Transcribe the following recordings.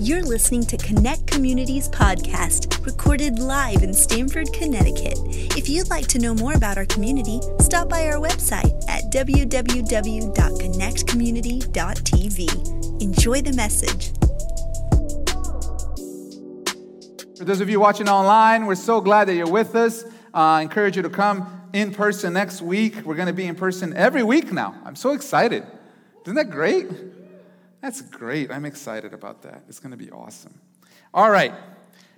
You're listening to Connect Community's podcast, recorded live in Stamford, Connecticut. If you'd like to know more about our community, stop by our website at www.connectcommunity.tv. Enjoy the message. For those of you watching online, we're so glad that you're with us. Uh, I encourage you to come in person next week. We're going to be in person every week now. I'm so excited. Isn't that great? That's great. I'm excited about that. It's going to be awesome. All right.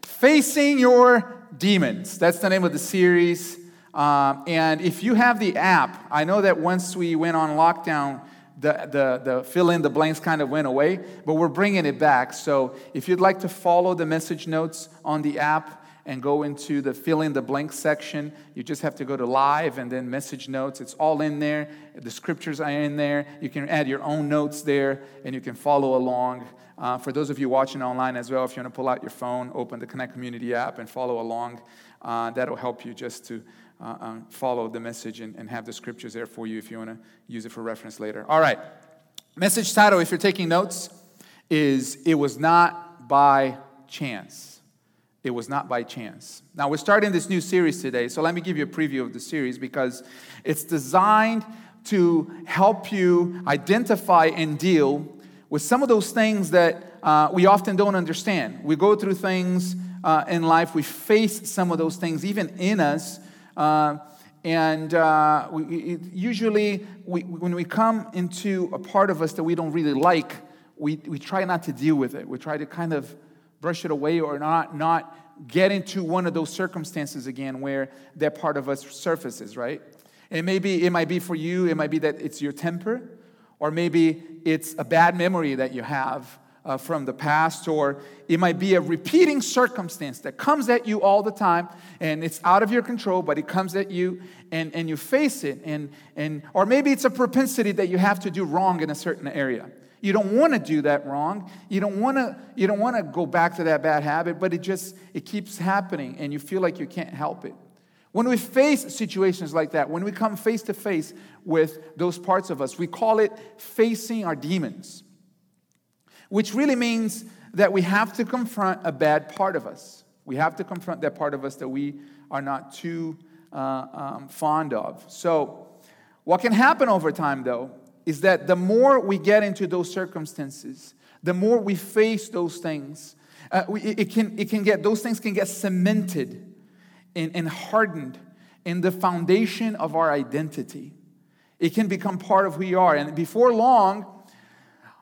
Facing Your Demons. That's the name of the series. Um, and if you have the app, I know that once we went on lockdown, the, the, the fill in the blanks kind of went away, but we're bringing it back. So if you'd like to follow the message notes on the app, and go into the fill in the blank section. You just have to go to live and then message notes. It's all in there. The scriptures are in there. You can add your own notes there and you can follow along. Uh, for those of you watching online as well, if you want to pull out your phone, open the Connect Community app and follow along, uh, that'll help you just to uh, uh follow the message and, and have the scriptures there for you if you want to use it for reference later. All right. Message title, if you're taking notes, is It Was Not by Chance. It was not by chance. Now, we're starting this new series today, so let me give you a preview of the series because it's designed to help you identify and deal with some of those things that uh, we often don't understand. We go through things uh, in life, we face some of those things even in us. Uh, and uh, we, usually, we, when we come into a part of us that we don't really like, we, we try not to deal with it. We try to kind of brush it away or not, not get into one of those circumstances again where that part of us surfaces, right? It may be, it might be for you, it might be that it's your temper, or maybe it's a bad memory that you have uh, from the past, or it might be a repeating circumstance that comes at you all the time and it's out of your control, but it comes at you and, and you face it. And, and, or maybe it's a propensity that you have to do wrong in a certain area. You don't want to do that wrong. You don't want to you don't want to go back to that bad habit, but it just it keeps happening and you feel like you can't help it. When we face situations like that, when we come face to face with those parts of us, we call it facing our demons. Which really means that we have to confront a bad part of us. We have to confront that part of us that we are not too uh, um, fond of. So, what can happen over time, though, is that the more we get into those circumstances, the more we face those things, uh, we, it, can, it can get, those things can get cemented and, and hardened in the foundation of our identity. It can become part of who we are. And before long,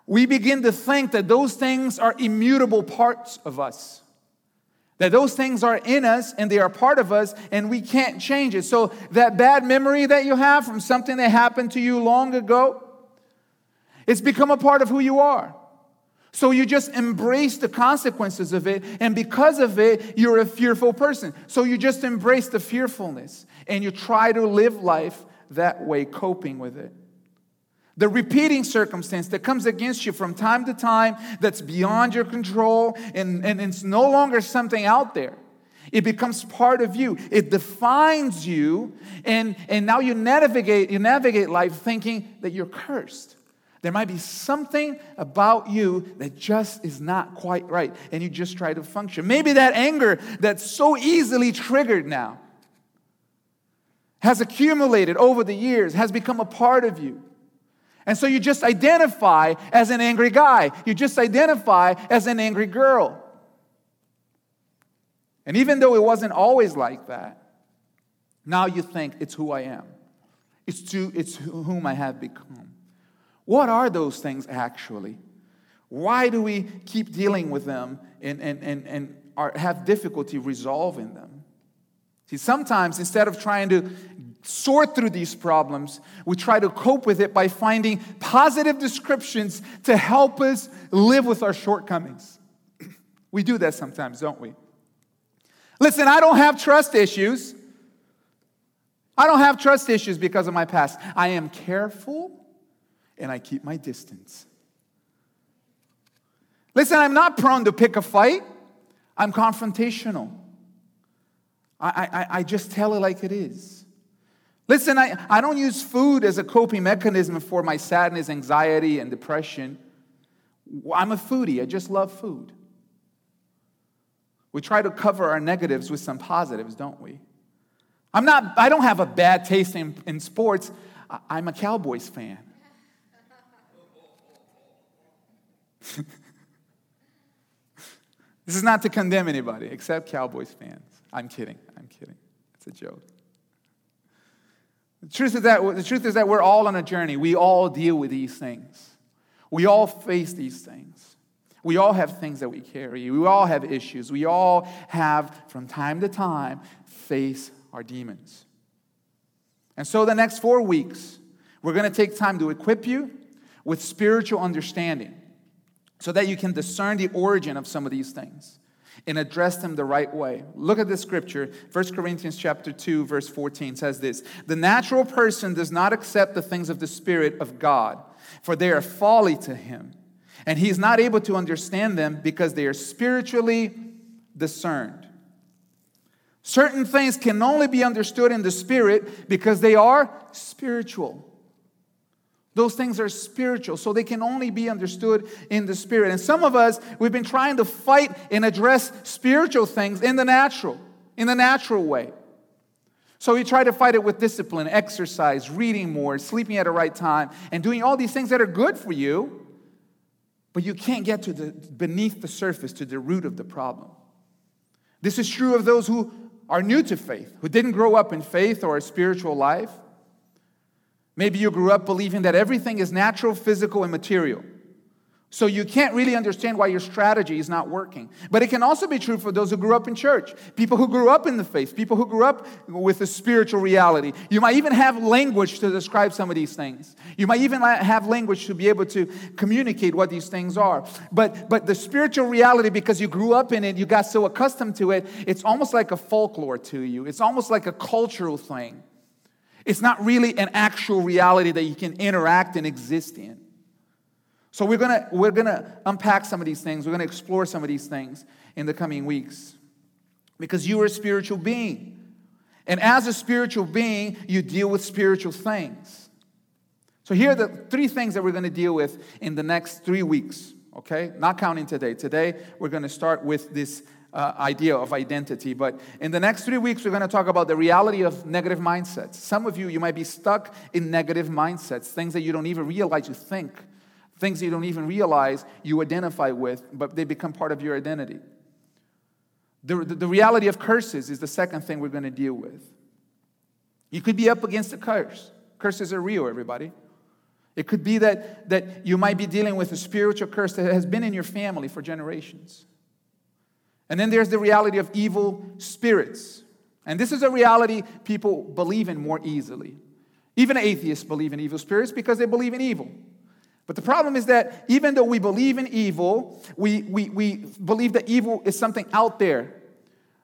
we begin to think that those things are immutable parts of us. That those things are in us and they are part of us and we can't change it. So, that bad memory that you have from something that happened to you long ago, it's become a part of who you are. So you just embrace the consequences of it, and because of it, you're a fearful person. So you just embrace the fearfulness and you try to live life that way, coping with it. The repeating circumstance that comes against you from time to time that's beyond your control and, and it's no longer something out there. It becomes part of you. It defines you, and, and now you navigate, you navigate life thinking that you're cursed. There might be something about you that just is not quite right, and you just try to function. Maybe that anger that's so easily triggered now has accumulated over the years, has become a part of you. And so you just identify as an angry guy, you just identify as an angry girl. And even though it wasn't always like that, now you think it's who I am, it's, to, it's whom I have become. What are those things actually? Why do we keep dealing with them and, and, and, and are, have difficulty resolving them? See, sometimes instead of trying to sort through these problems, we try to cope with it by finding positive descriptions to help us live with our shortcomings. We do that sometimes, don't we? Listen, I don't have trust issues. I don't have trust issues because of my past. I am careful and I keep my distance. Listen, I'm not prone to pick a fight, I'm confrontational. I, I, I just tell it like it is. Listen, I, I don't use food as a coping mechanism for my sadness, anxiety, and depression. I'm a foodie, I just love food. We try to cover our negatives with some positives, don't we? I'm not, I don't have a bad taste in, in sports. I, am a Cowboys fan. this is not to condemn anybody except Cowboys fans. I'm kidding. I'm kidding. It's a joke. The truth is that the truth is that we're all on a journey. We all deal with these things. We all face these things. We all have things that we carry. We all have issues. We all have, from time to time, face our demons. And so, the next four weeks, we're going to take time to equip you with spiritual understanding so that you can discern the origin of some of these things and address them the right way. Look at this scripture. 1 Corinthians chapter 2 verse 14 says this, "The natural person does not accept the things of the spirit of God, for they are folly to him, and he is not able to understand them because they are spiritually discerned." Certain things can only be understood in the spirit because they are spiritual. Those things are spiritual, so they can only be understood in the spirit. And some of us, we've been trying to fight and address spiritual things in the natural, in the natural way. So we try to fight it with discipline, exercise, reading more, sleeping at the right time, and doing all these things that are good for you, but you can't get to the beneath the surface, to the root of the problem. This is true of those who are new to faith, who didn't grow up in faith or a spiritual life. Maybe you grew up believing that everything is natural, physical, and material. So you can't really understand why your strategy is not working. But it can also be true for those who grew up in church, people who grew up in the faith, people who grew up with a spiritual reality. You might even have language to describe some of these things. You might even have language to be able to communicate what these things are. But but the spiritual reality because you grew up in it, you got so accustomed to it, it's almost like a folklore to you. It's almost like a cultural thing. It's not really an actual reality that you can interact and exist in. So we're gonna, we're gonna unpack some of these things. We're gonna explore some of these things in the coming weeks. Because you are a spiritual being. And as a spiritual being, you deal with spiritual things. So here are the three things that we're gonna deal with in the next three weeks, okay? Not counting today. Today, we're gonna start with this uh, idea of identity. But in the next three weeks, we're going to talk about the reality of negative mindsets. Some of you, you might be stuck in negative mindsets, things that you don't even realize you think, things you don't even realize you identify with, but they become part of your identity. The, the, the reality of curses is the second thing we're going to deal with. You could be up against a curse. Curses are real, everybody. It could be that, that you might be dealing with a spiritual curse that has been in your family for generations. And then there's the reality of evil spirits. And this is a reality people believe in more easily. Even atheists believe in evil spirits because they believe in evil. But the problem is that even though we believe in evil, we, we, we believe that evil is something out there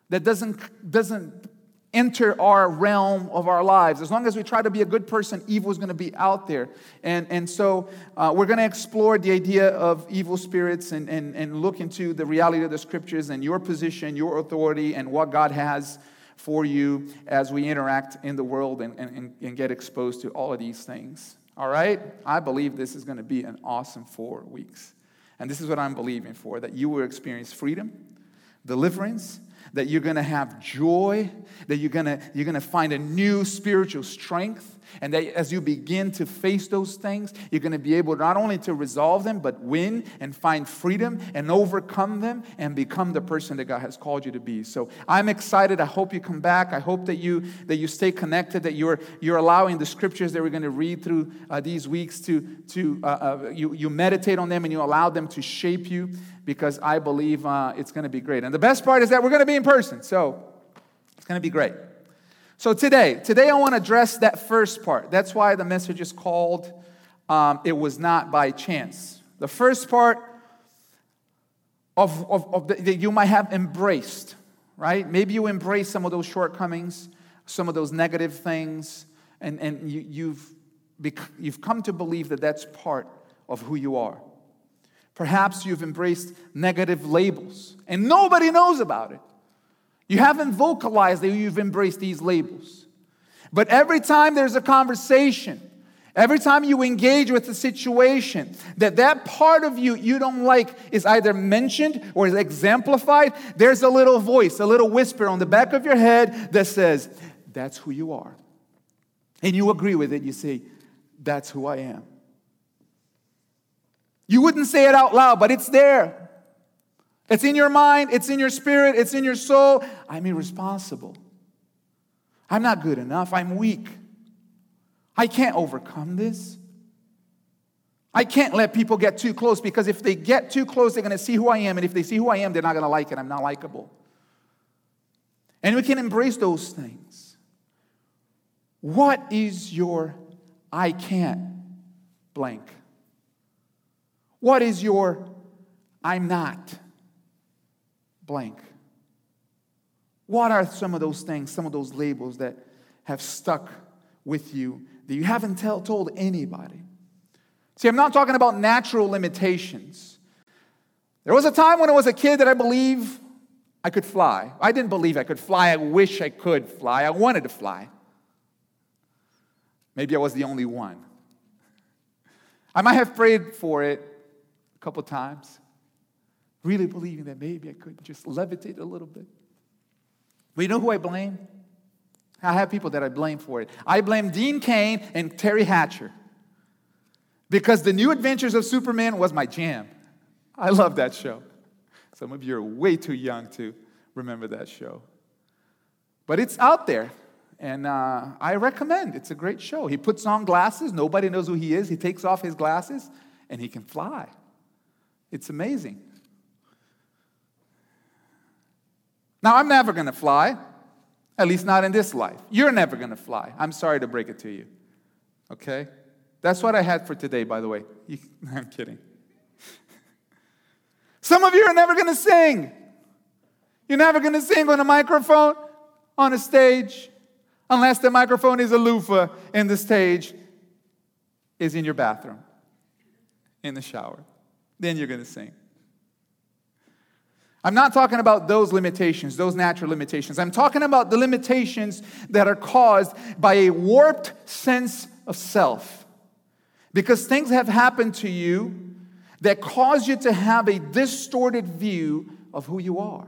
that doesn't, doesn't enter our realm of our lives. As long as we try to be a good person, evil is going to be out there. And, and so uh, we're going to explore the idea of evil spirits and, and, and look into the reality of the scriptures and your position, your authority, and what God has for you as we interact in the world and, and, and get exposed to all of these things. All right? I believe this is going to be an awesome four weeks. And this is what I'm believing for that you will experience freedom, deliverance, that you're going to have joy, that you're going to you're going to find a new spiritual strength, and that as you begin to face those things, you're going to be able not only to resolve them, but win and find freedom and overcome them and become the person that God has called you to be. So I'm excited. I hope you come back. I hope that you that you stay connected, that you're you're allowing the scriptures that we're going to read through uh, these weeks to to uh, uh, you you meditate on them and you allow them to shape you because I believe uh, it's going to be great. And the best part is that we're going to be in person. So it's going to be great. So today, today I want to address that first part. That's why the message is called um, It Was Not by Chance. The first part of, of, of the, that you might have embraced, right? Maybe you embrace some of those shortcomings, some of those negative things, and, and you, you've, bec- you've come to believe that that's part of who you are. Perhaps you've embraced negative labels and nobody knows about it. You haven't vocalized that you've embraced these labels. But every time there's a conversation, Every time you engage with a situation that that part of you you don't like is either mentioned or is exemplified, there's a little voice, a little whisper on the back of your head that says, That's who you are. And you agree with it. You say, That's who I am. You wouldn't say it out loud, but it's there. It's in your mind, it's in your spirit, it's in your soul. I'm irresponsible. I'm not good enough. I'm weak. I can't overcome this. I can't let people get too close because if they get too close, they're going to see who I am. And if they see who I am, they're not going to like it. I'm not likable. And we can embrace those things. What is your I can't blank? What is your I'm not blank? What are some of those things, some of those labels that have stuck with you that you haven't tell, told anybody. See, I'm not talking about natural limitations. There was a time when I was a kid that I believe I could fly. I didn't believe I could fly. I wish I could fly. I wanted to fly. Maybe I was the only one. I might have prayed for it a couple times, really believing that maybe I could just levitate a little bit. But you know who I blame? I have people that I blame for it. I blame Dean Cain and Teri Hatcher because the new adventures of Superman was my jam. I love that show. Some of you are way too young to remember that show. But it's out there, and uh, I recommend. It's a great show. He puts on glasses, nobody knows who he is. He takes off his glasses, and he can fly. It's amazing. Now, I'm never going to fly. At least not in this life. You're never going to fly. I'm sorry to break it to you. Okay? That's what I had for today, by the way. I'm kidding. Some of you are never going to sing. You're never going to sing on a microphone, on a stage, unless the microphone is a loofah and the stage is in your bathroom, in the shower. Then you're going to sing. I'm not talking about those limitations, those natural limitations. I'm talking about the limitations that are caused by a warped sense of self. Because things have happened to you that cause you to have a distorted view of who you are.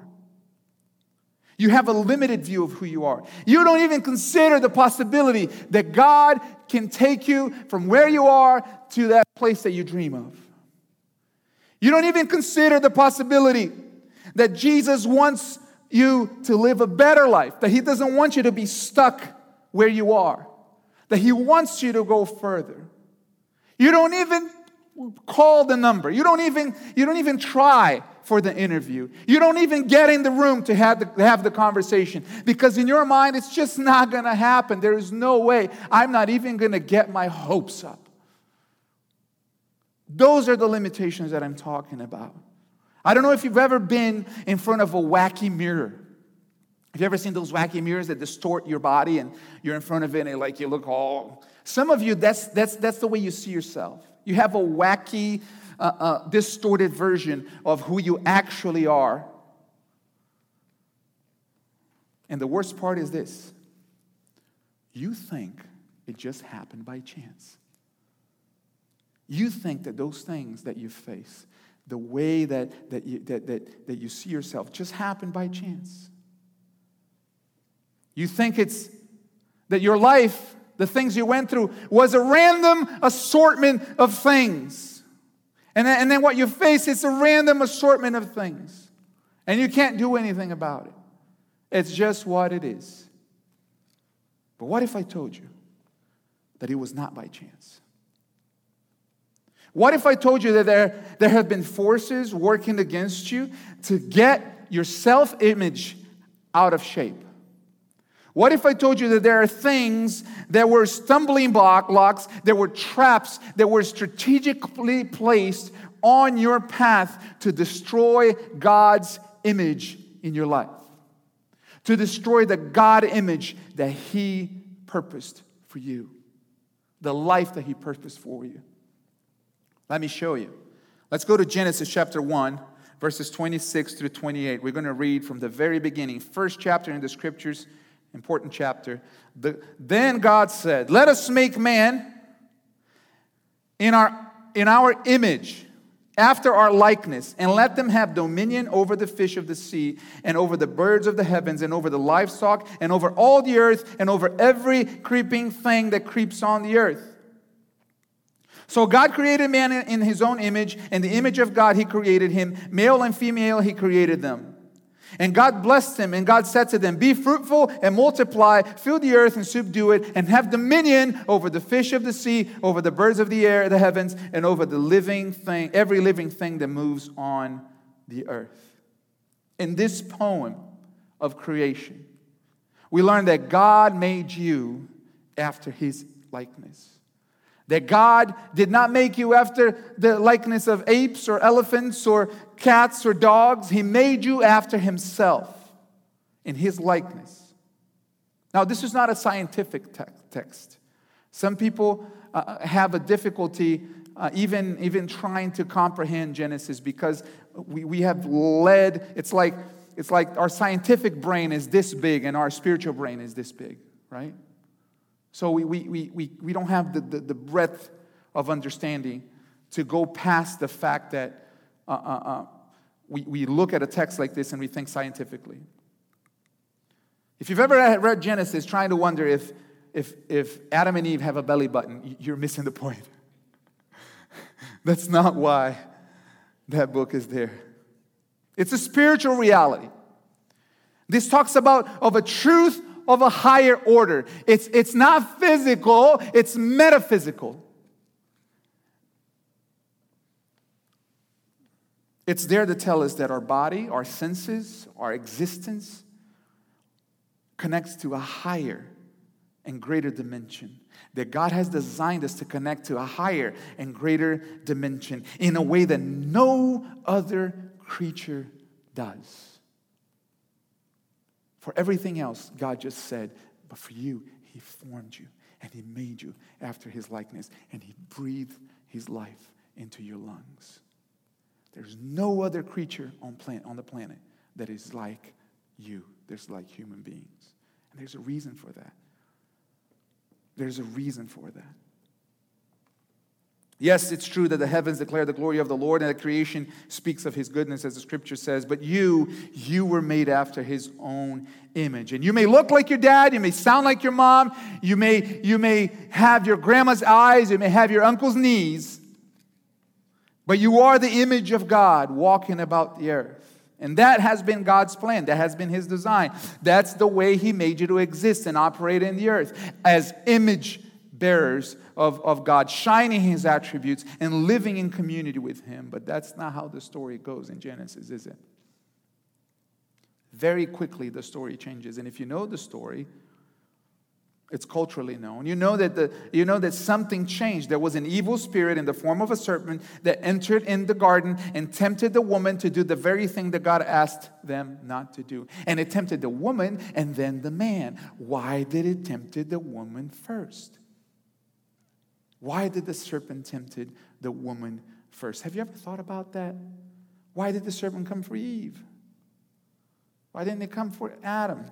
You have a limited view of who you are. You don't even consider the possibility that God can take you from where you are to that place that you dream of. You don't even consider the possibility that Jesus wants you to live a better life, that He doesn't want you to be stuck where you are, that He wants you to go further. You don't even call the number. You don't even, you don't even try for the interview. You don't even get in the room to have the, have the conversation because in your mind it's just not going to happen. There is no way. I'm not even going to get my hopes up. Those are the limitations that I'm talking about. I don't know if you've ever been in front of a wacky mirror. Have you ever seen those wacky mirrors that distort your body and you're in front of it and like you look all. Some of you, that's, that's, that's the way you see yourself. You have a wacky, uh, uh, distorted version of who you actually are. And the worst part is this you think it just happened by chance. You think that those things that you face, the way that, that, you, that, that, that you see yourself just happened by chance. You think it's that your life, the things you went through, was a random assortment of things. And then, and then what you face is a random assortment of things. And you can't do anything about it. It's just what it is. But what if I told you that it was not by chance? What if I told you that there, there have been forces working against you to get your self image out of shape? What if I told you that there are things that were stumbling blocks, that were traps, that were strategically placed on your path to destroy God's image in your life? To destroy the God image that He purposed for you, the life that He purposed for you. Let me show you. Let's go to Genesis chapter 1, verses 26 through 28. We're going to read from the very beginning, first chapter in the scriptures, important chapter. The, then God said, Let us make man in our, in our image, after our likeness, and let them have dominion over the fish of the sea, and over the birds of the heavens, and over the livestock, and over all the earth, and over every creeping thing that creeps on the earth. So God created man in his own image, and the image of God he created him. Male and female he created them. And God blessed him, and God said to them, Be fruitful and multiply, fill the earth and subdue it, and have dominion over the fish of the sea, over the birds of the air, the heavens, and over the living thing, every living thing that moves on the earth. In this poem of creation, we learn that God made you after his likeness. That God did not make you after the likeness of apes or elephants or cats or dogs. He made you after Himself in His likeness. Now, this is not a scientific te- text. Some people uh, have a difficulty uh, even, even trying to comprehend Genesis because we, we have led, it's like, it's like our scientific brain is this big and our spiritual brain is this big, right? So we, we, we, we, we don't have the, the, the breadth of understanding to go past the fact that uh, uh, uh, we, we look at a text like this and we think scientifically. If you've ever read Genesis trying to wonder if, if, if Adam and Eve have a belly button, you're missing the point. That's not why that book is there. It's a spiritual reality. This talks about of a truth of a higher order. It's, it's not physical, it's metaphysical. It's there to tell us that our body, our senses, our existence connects to a higher and greater dimension. That God has designed us to connect to a higher and greater dimension in a way that no other creature does. For everything else, God just said, but for you, He formed you and He made you after His likeness and He breathed His life into your lungs. There's no other creature on, planet, on the planet that is like you. There's like human beings. And there's a reason for that. There's a reason for that. Yes, it's true that the heavens declare the glory of the Lord and the creation speaks of his goodness, as the scripture says, but you, you were made after his own image. And you may look like your dad, you may sound like your mom, you may, you may have your grandma's eyes, you may have your uncle's knees, but you are the image of God walking about the earth. And that has been God's plan. That has been His design. That's the way He made you to exist and operate in the earth as image bearers of, of God, shining his attributes and living in community with him. But that's not how the story goes in Genesis, is it? Very quickly, the story changes. And if you know the story, it's culturally known. You know that the you know that something changed. There was an evil spirit in the form of a serpent that entered in the garden and tempted the woman to do the very thing that God asked them not to do. And it tempted the woman and then the man. Why did it tempted the woman first? Why did the serpent tempted the woman first? Have you ever thought about that? Why did the serpent come for Eve? Why didn't it come for Adam?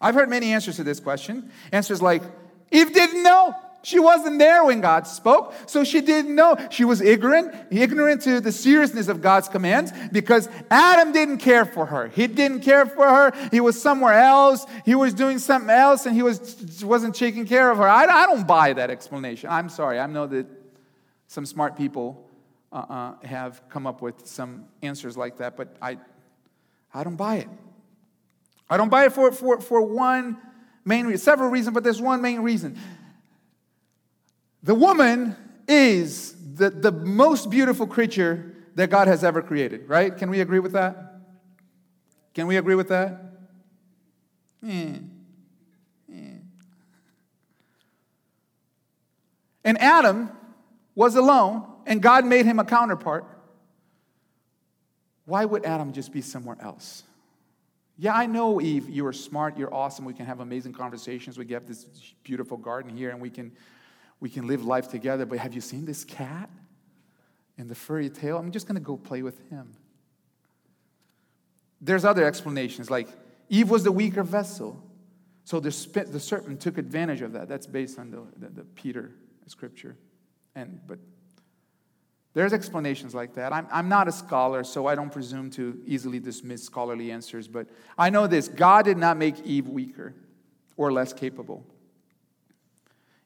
I've heard many answers to this question. Answers like, Eve didn't know. She wasn't there when God spoke, so she didn't know. She was ignorant, ignorant to the seriousness of God's commands because Adam didn't care for her. He didn't care for her. He was somewhere else. He was doing something else and he was, wasn't taking care of her. I, I don't buy that explanation. I'm sorry. I know that some smart people uh, uh, have come up with some answers like that, but I, I don't buy it. I don't buy it for, for, for one main reason, several reasons, but there's one main reason. The woman is the, the most beautiful creature that God has ever created, right? Can we agree with that? Can we agree with that? Yeah. Yeah. And Adam was alone, and God made him a counterpart. Why would Adam just be somewhere else? Yeah, I know, Eve, you are smart, you're awesome, we can have amazing conversations, we have this beautiful garden here, and we can we can live life together. But have you seen this cat and the furry tail? I'm just going to go play with him. There's other explanations, like Eve was the weaker vessel. So the, the serpent took advantage of that. That's based on the, the, the Peter scripture. And, but there's explanations like that. I'm, I'm not a scholar, so I don't presume to easily dismiss scholarly answers, but I know this God did not make Eve weaker or less capable.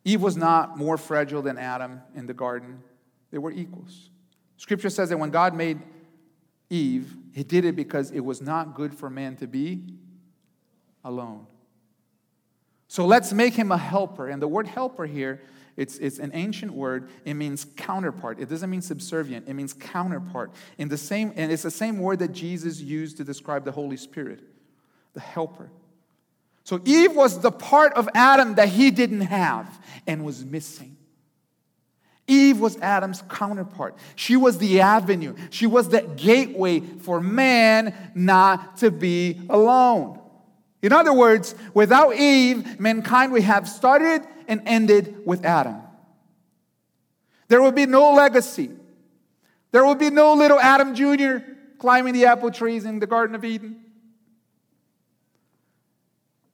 Eve was not more fragile than Adam in the garden, they were equals. Scripture says that when God made Eve, he did it because it was not good for man to be alone. So let's make him a helper. And the word helper here it's, it's an ancient word. It means counterpart. It doesn't mean subservient. It means counterpart. In the same, and it's the same word that Jesus used to describe the Holy Spirit, the helper. So Eve was the part of Adam that he didn't have and was missing. Eve was Adam's counterpart. She was the avenue. She was the gateway for man not to be alone. In other words, without Eve, mankind would have started and ended with Adam. There would be no legacy. There would be no little Adam Jr. climbing the apple trees in the Garden of Eden.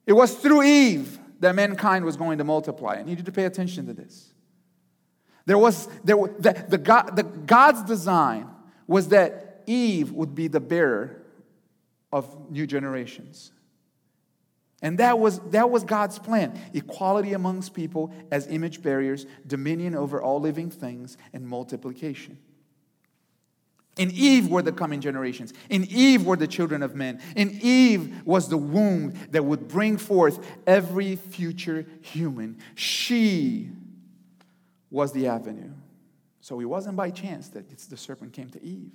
It was through Eve that mankind was going to multiply. I need you to pay attention to this. There was, there, the, the, God, the God's design was that Eve would be the bearer of new generations. And that was, that was God's plan equality amongst people as image bearers, dominion over all living things, and multiplication. In Eve were the coming generations. In Eve were the children of men. In Eve was the womb that would bring forth every future human. She was the avenue. So it wasn't by chance that the serpent came to Eve.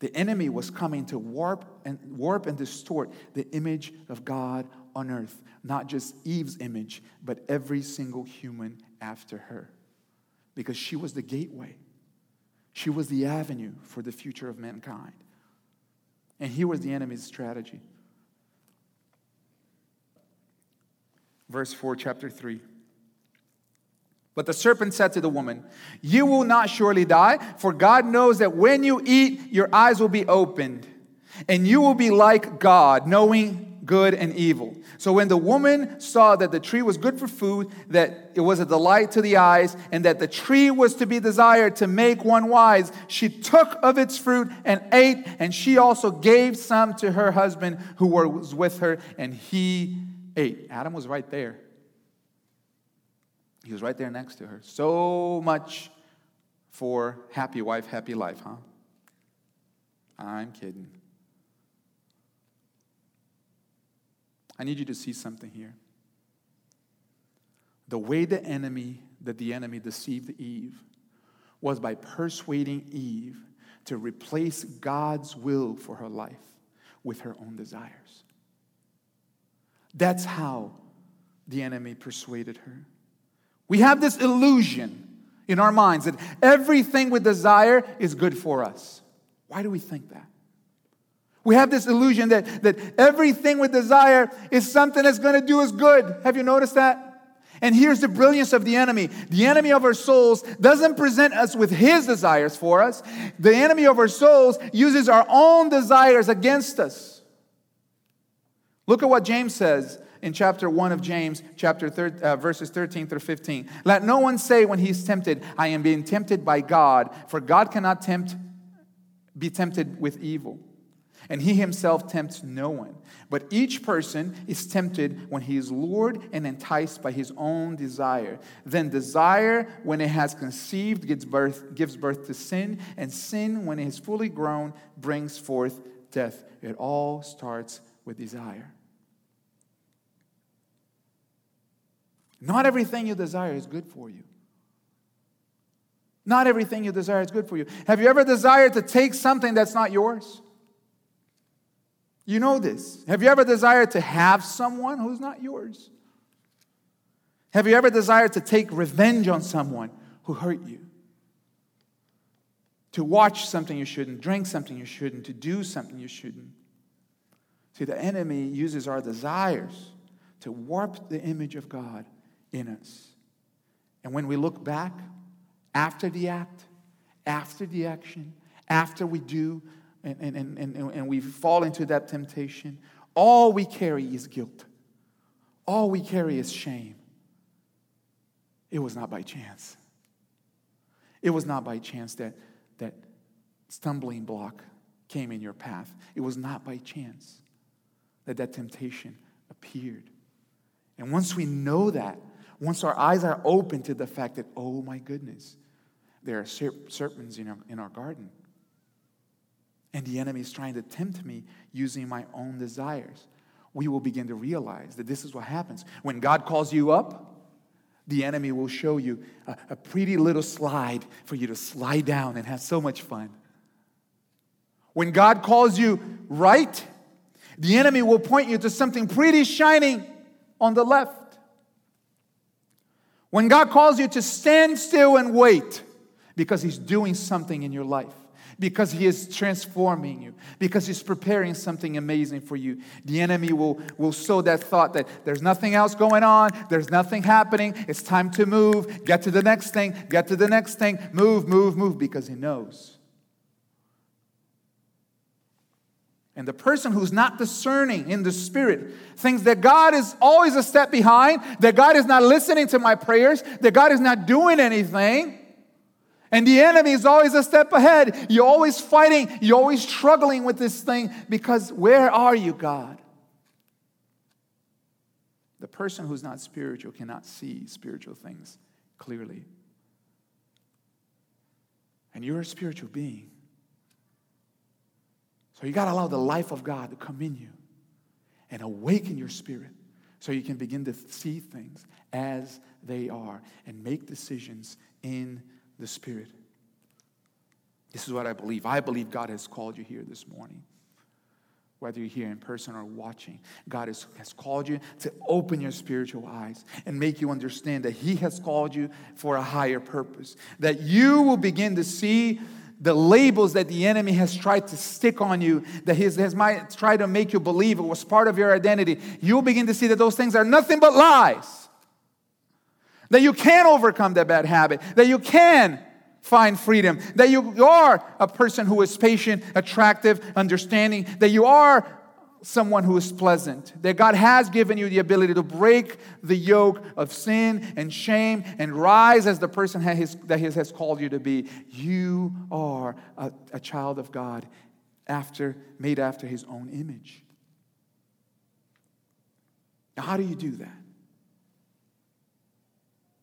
The enemy was coming to warp and warp and distort the image of God on earth, not just Eve's image, but every single human after her. Because she was the gateway. She was the avenue for the future of mankind. And here was the enemy's strategy. Verse 4, chapter 3. But the serpent said to the woman, You will not surely die, for God knows that when you eat, your eyes will be opened, and you will be like God, knowing good and evil. So when the woman saw that the tree was good for food, that it was a delight to the eyes, and that the tree was to be desired to make one wise, she took of its fruit and ate, and she also gave some to her husband who was with her, and he ate. Adam was right there. He was right there next to her. So much for happy wife, happy life, huh? I'm kidding. I need you to see something here. The way the enemy, that the enemy deceived Eve, was by persuading Eve to replace God's will for her life with her own desires. That's how the enemy persuaded her. We have this illusion in our minds that everything we desire is good for us. Why do we think that? We have this illusion that, that everything we desire is something that's going to do us good. Have you noticed that? And here's the brilliance of the enemy the enemy of our souls doesn't present us with his desires for us, the enemy of our souls uses our own desires against us. Look at what James says in chapter 1 of James, chapter thir- uh, verses 13 through 15. Let no one say when he's tempted, I am being tempted by God, for God cannot tempt, be tempted with evil. And he himself tempts no one. But each person is tempted when he is lured and enticed by his own desire. Then desire, when it has conceived, gives birth, gives birth to sin. And sin, when it is fully grown, brings forth death. It all starts with desire. Not everything you desire is good for you. Not everything you desire is good for you. Have you ever desired to take something that's not yours? You know this. Have you ever desired to have someone who's not yours? Have you ever desired to take revenge on someone who hurt you? To watch something you shouldn't, drink something you shouldn't, to do something you shouldn't. See, the enemy uses our desires to warp the image of God in us. And when we look back after the act, after the action, after we do, and, and, and, and, we fall into that temptation, all we carry is guilt. All we carry is shame. It was not by chance. It was not by chance that that stumbling block came in your path. It was not by chance that that temptation appeared. And once we know that, once our eyes are open to the fact that, oh my goodness, there are serpents in our, in our garden, and the enemy is trying to tempt me using my own desires, we will begin to realize that this is what happens. When God calls you up, the enemy will show you a, a pretty little slide for you to slide down and have so much fun. When God calls you right, the enemy will point you to something pretty shining on the left. When God calls you to stand still and wait because He's doing something in your life, because He is transforming you, because He's preparing something amazing for you. The enemy will, will sow that thought that there's nothing else going on, there's nothing happening, it's time to move, get to the next thing, get to the next thing, move, move, move, because He knows. And the person who's not discerning in the spirit thinks that God is always a step behind, that God is not listening to my prayers, that God is not doing anything. And the enemy is always a step ahead. You're always fighting, you're always struggling with this thing because where are you, God? The person who's not spiritual cannot see spiritual things clearly. And you're a spiritual being. So you got to allow the life of God to come in you and awaken your spirit so you can begin to see things as they are and make decisions in the Spirit. This is what I believe. I believe God has called you here this morning. Whether you're here in person or watching, God has, has called you to open your spiritual eyes and make you understand that He has called you for a higher purpose. That you will begin to see the labels that the enemy has tried to stick on you, that he has, has might try to make you believe it was part of your identity. You'll begin to see that those things are nothing but lies that you can overcome that bad habit, that you can find freedom, that you are a person who is patient, attractive, understanding, that you are someone who is pleasant, that God has given you the ability to break the yoke of sin and shame and rise as the person that He has called you to be. You are a, a child of God after, made after His own image. Now, how do you do that?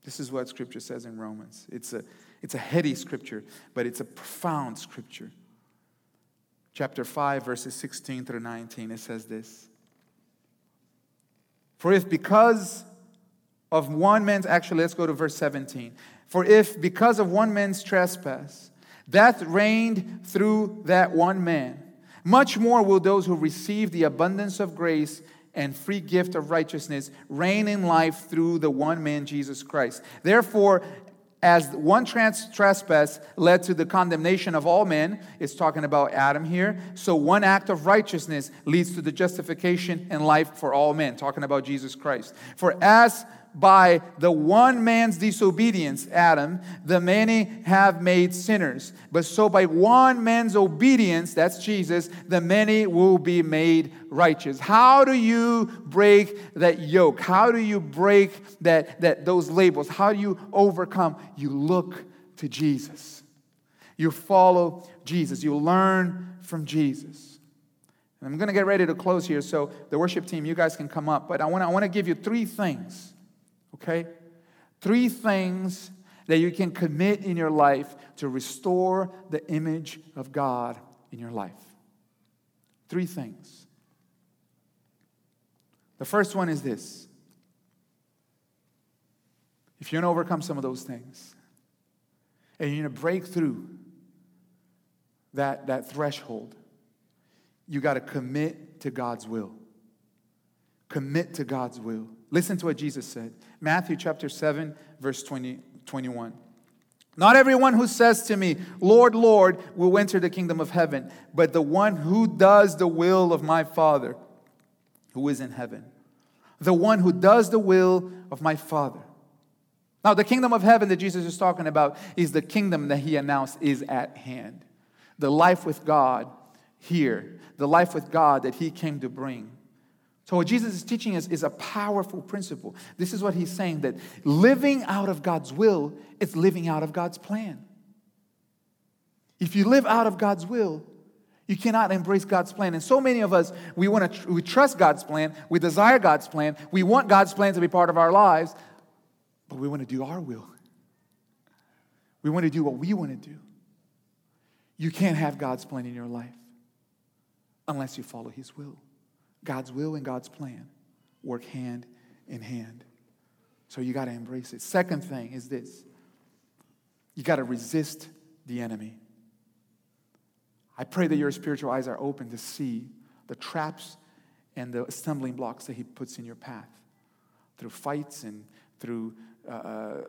This is what scripture says in Romans. It's a, it's a heady scripture, but it's a profound scripture. Chapter 5, verses 16 through 19, it says this For if because of one man's, actually, let's go to verse 17. For if because of one man's trespass, death reigned through that one man, much more will those who receive the abundance of grace and free gift of righteousness reign in life through the one man, Jesus Christ. Therefore, as one trans- trespass led to the condemnation of all men, it's talking about Adam here. So one act of righteousness leads to the justification and life for all men, talking about Jesus Christ. For as by the one man's disobedience, Adam, the many have made sinners. But so by one man's obedience, that's Jesus, the many will be made righteous. How do you break that yoke? How do you break that, that those labels? How do you overcome? You look to Jesus. You follow Jesus. You learn from Jesus. And I'm going to get ready to close here, so the worship team, you guys can come up. But I want to I want to give you three things Okay? Three things that you can commit in your life to restore the image of God in your life. Three things. The first one is this if you're going to overcome some of those things, and you're going to break through that, that threshold, you got to commit to God's will. Commit to God's will. Listen to what Jesus said. Matthew chapter 7, verse 20, 21. Not everyone who says to me, Lord, Lord, will enter the kingdom of heaven, but the one who does the will of my Father who is in heaven. The one who does the will of my Father. Now, the kingdom of heaven that Jesus is talking about is the kingdom that he announced is at hand. The life with God here, the life with God that he came to bring. So, what Jesus is teaching us is a powerful principle. This is what he's saying that living out of God's will is living out of God's plan. If you live out of God's will, you cannot embrace God's plan. And so many of us, we want to, tr- we trust God's plan, we desire God's plan, we want God's plan to be part of our lives, but we want to do our will. We want to do what we want to do. You can't have God's plan in your life unless you follow His will. God's will and God's plan work hand in hand. So you got to embrace it. Second thing is this you got to resist the enemy. I pray that your spiritual eyes are open to see the traps and the stumbling blocks that He puts in your path through fights and through uh, uh,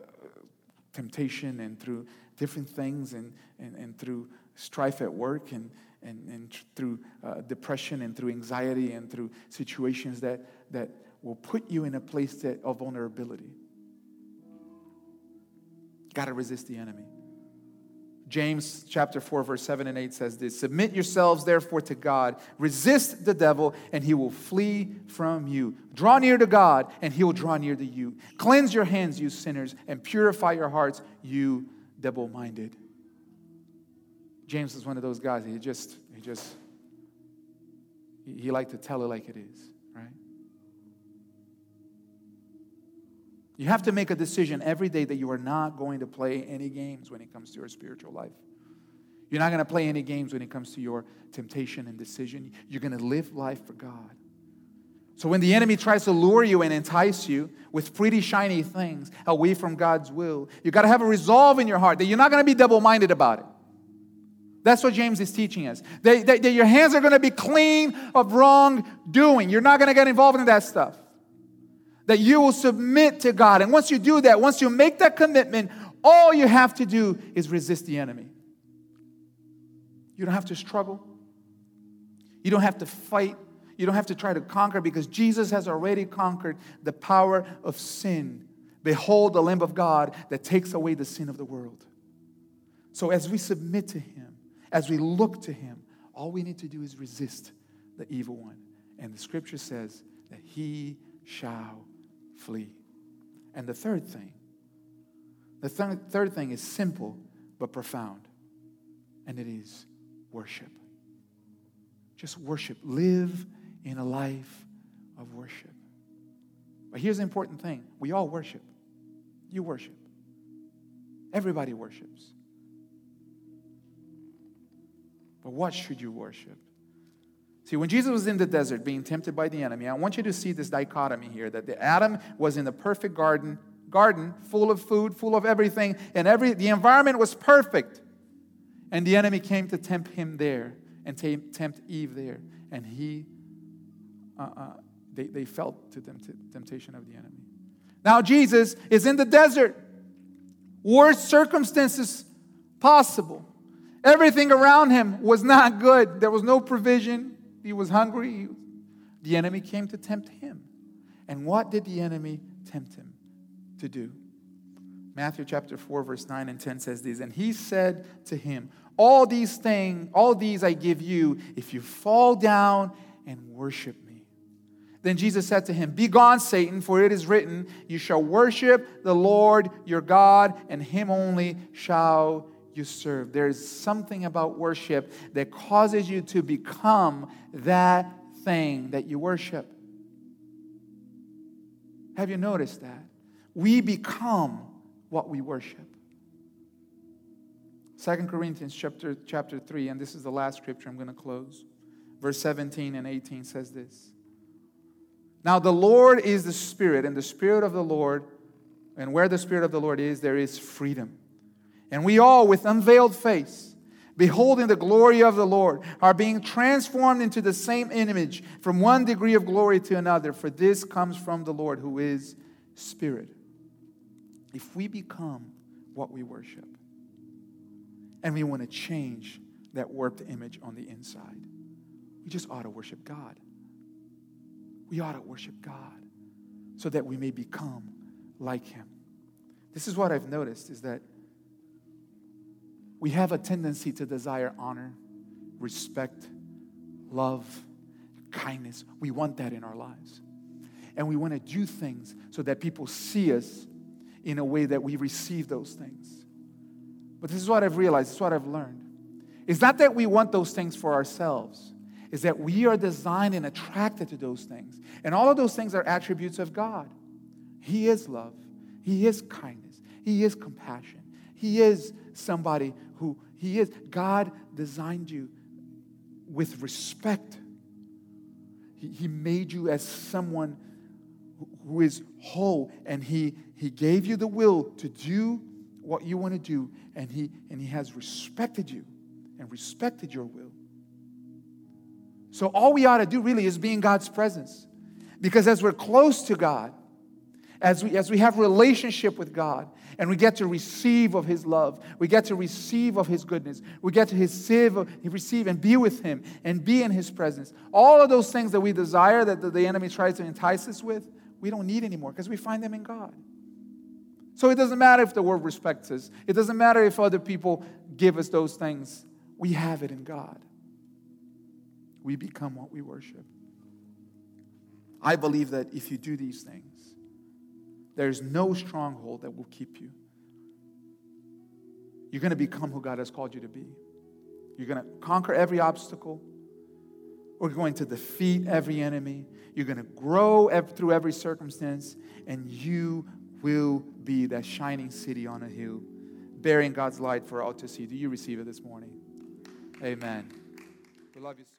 temptation and through different things and, and, and through strife at work and, and, and through uh, depression and through anxiety and through situations that, that will put you in a place that, of vulnerability. Got to resist the enemy. James chapter 4, verse 7 and 8 says this Submit yourselves therefore to God, resist the devil, and he will flee from you. Draw near to God, and he will draw near to you. Cleanse your hands, you sinners, and purify your hearts, you double minded. James is one of those guys, he just, he just, he liked to tell it like it is, right? You have to make a decision every day that you are not going to play any games when it comes to your spiritual life. You're not going to play any games when it comes to your temptation and decision. You're going to live life for God. So when the enemy tries to lure you and entice you with pretty shiny things away from God's will, you got to have a resolve in your heart that you're not going to be double minded about it. That's what James is teaching us. That, that, that your hands are going to be clean of wrongdoing. You're not going to get involved in that stuff that you will submit to God. And once you do that, once you make that commitment, all you have to do is resist the enemy. You don't have to struggle. You don't have to fight. You don't have to try to conquer because Jesus has already conquered the power of sin. Behold, the Lamb of God that takes away the sin of the world. So, as we submit to Him, as we look to Him, all we need to do is resist the evil one. And the scripture says that He shall flee. And the third thing, the th- third thing is simple but profound, and it is worship. Just worship. Live in a life of worship. But here's the important thing we all worship. You worship. Everybody worships. But what should you worship? See, when Jesus was in the desert being tempted by the enemy, I want you to see this dichotomy here that the Adam was in the perfect garden, garden full of food, full of everything, and every the environment was perfect. And the enemy came to tempt him there and tempt Eve there. And he, uh, uh, they, they felt to temptation of the enemy. Now Jesus is in the desert, worst circumstances possible. Everything around him was not good. There was no provision. He was hungry. The enemy came to tempt him. And what did the enemy tempt him to do? Matthew chapter 4, verse 9 and 10 says this And he said to him, All these things, all these I give you, if you fall down and worship me. Then Jesus said to him, Begone, Satan, for it is written, You shall worship the Lord your God, and him only shall you serve. There's something about worship that causes you to become that thing that you worship. Have you noticed that? We become what we worship. Second Corinthians chapter, chapter 3, and this is the last scripture I'm going to close. Verse 17 and 18 says this. Now the Lord is the Spirit, and the Spirit of the Lord, and where the Spirit of the Lord is, there is freedom. And we all, with unveiled face, beholding the glory of the Lord, are being transformed into the same image from one degree of glory to another, for this comes from the Lord who is Spirit. If we become what we worship, and we want to change that warped image on the inside, we just ought to worship God. We ought to worship God so that we may become like Him. This is what I've noticed is that we have a tendency to desire honor, respect, love, kindness. We want that in our lives. And we want to do things so that people see us in a way that we receive those things. But this is what I've realized, this is what I've learned. It's not that we want those things for ourselves, is that we are designed and attracted to those things. And all of those things are attributes of God. He is love, He is kindness, He is compassion, He is somebody He is. God designed you with respect. He, he made you as someone who is whole, and he, he gave you the will to do what you want to do, and he, and he has respected you and respected your will. So, all we ought to do really is be in God's presence. Because as we're close to God, as we, as we have relationship with God, and we get to receive of His love, we get to receive of His goodness, we get to receive, receive and be with Him and be in His presence. All of those things that we desire that the, the enemy tries to entice us with, we don't need anymore because we find them in God. So it doesn't matter if the world respects us, it doesn't matter if other people give us those things. We have it in God. We become what we worship. I believe that if you do these things, there's no stronghold that will keep you. You're going to become who God has called you to be. You're going to conquer every obstacle. We're going to defeat every enemy. You're going to grow through every circumstance, and you will be that shining city on a hill, bearing God's light for all to see. Do you receive it this morning? Amen. We love you.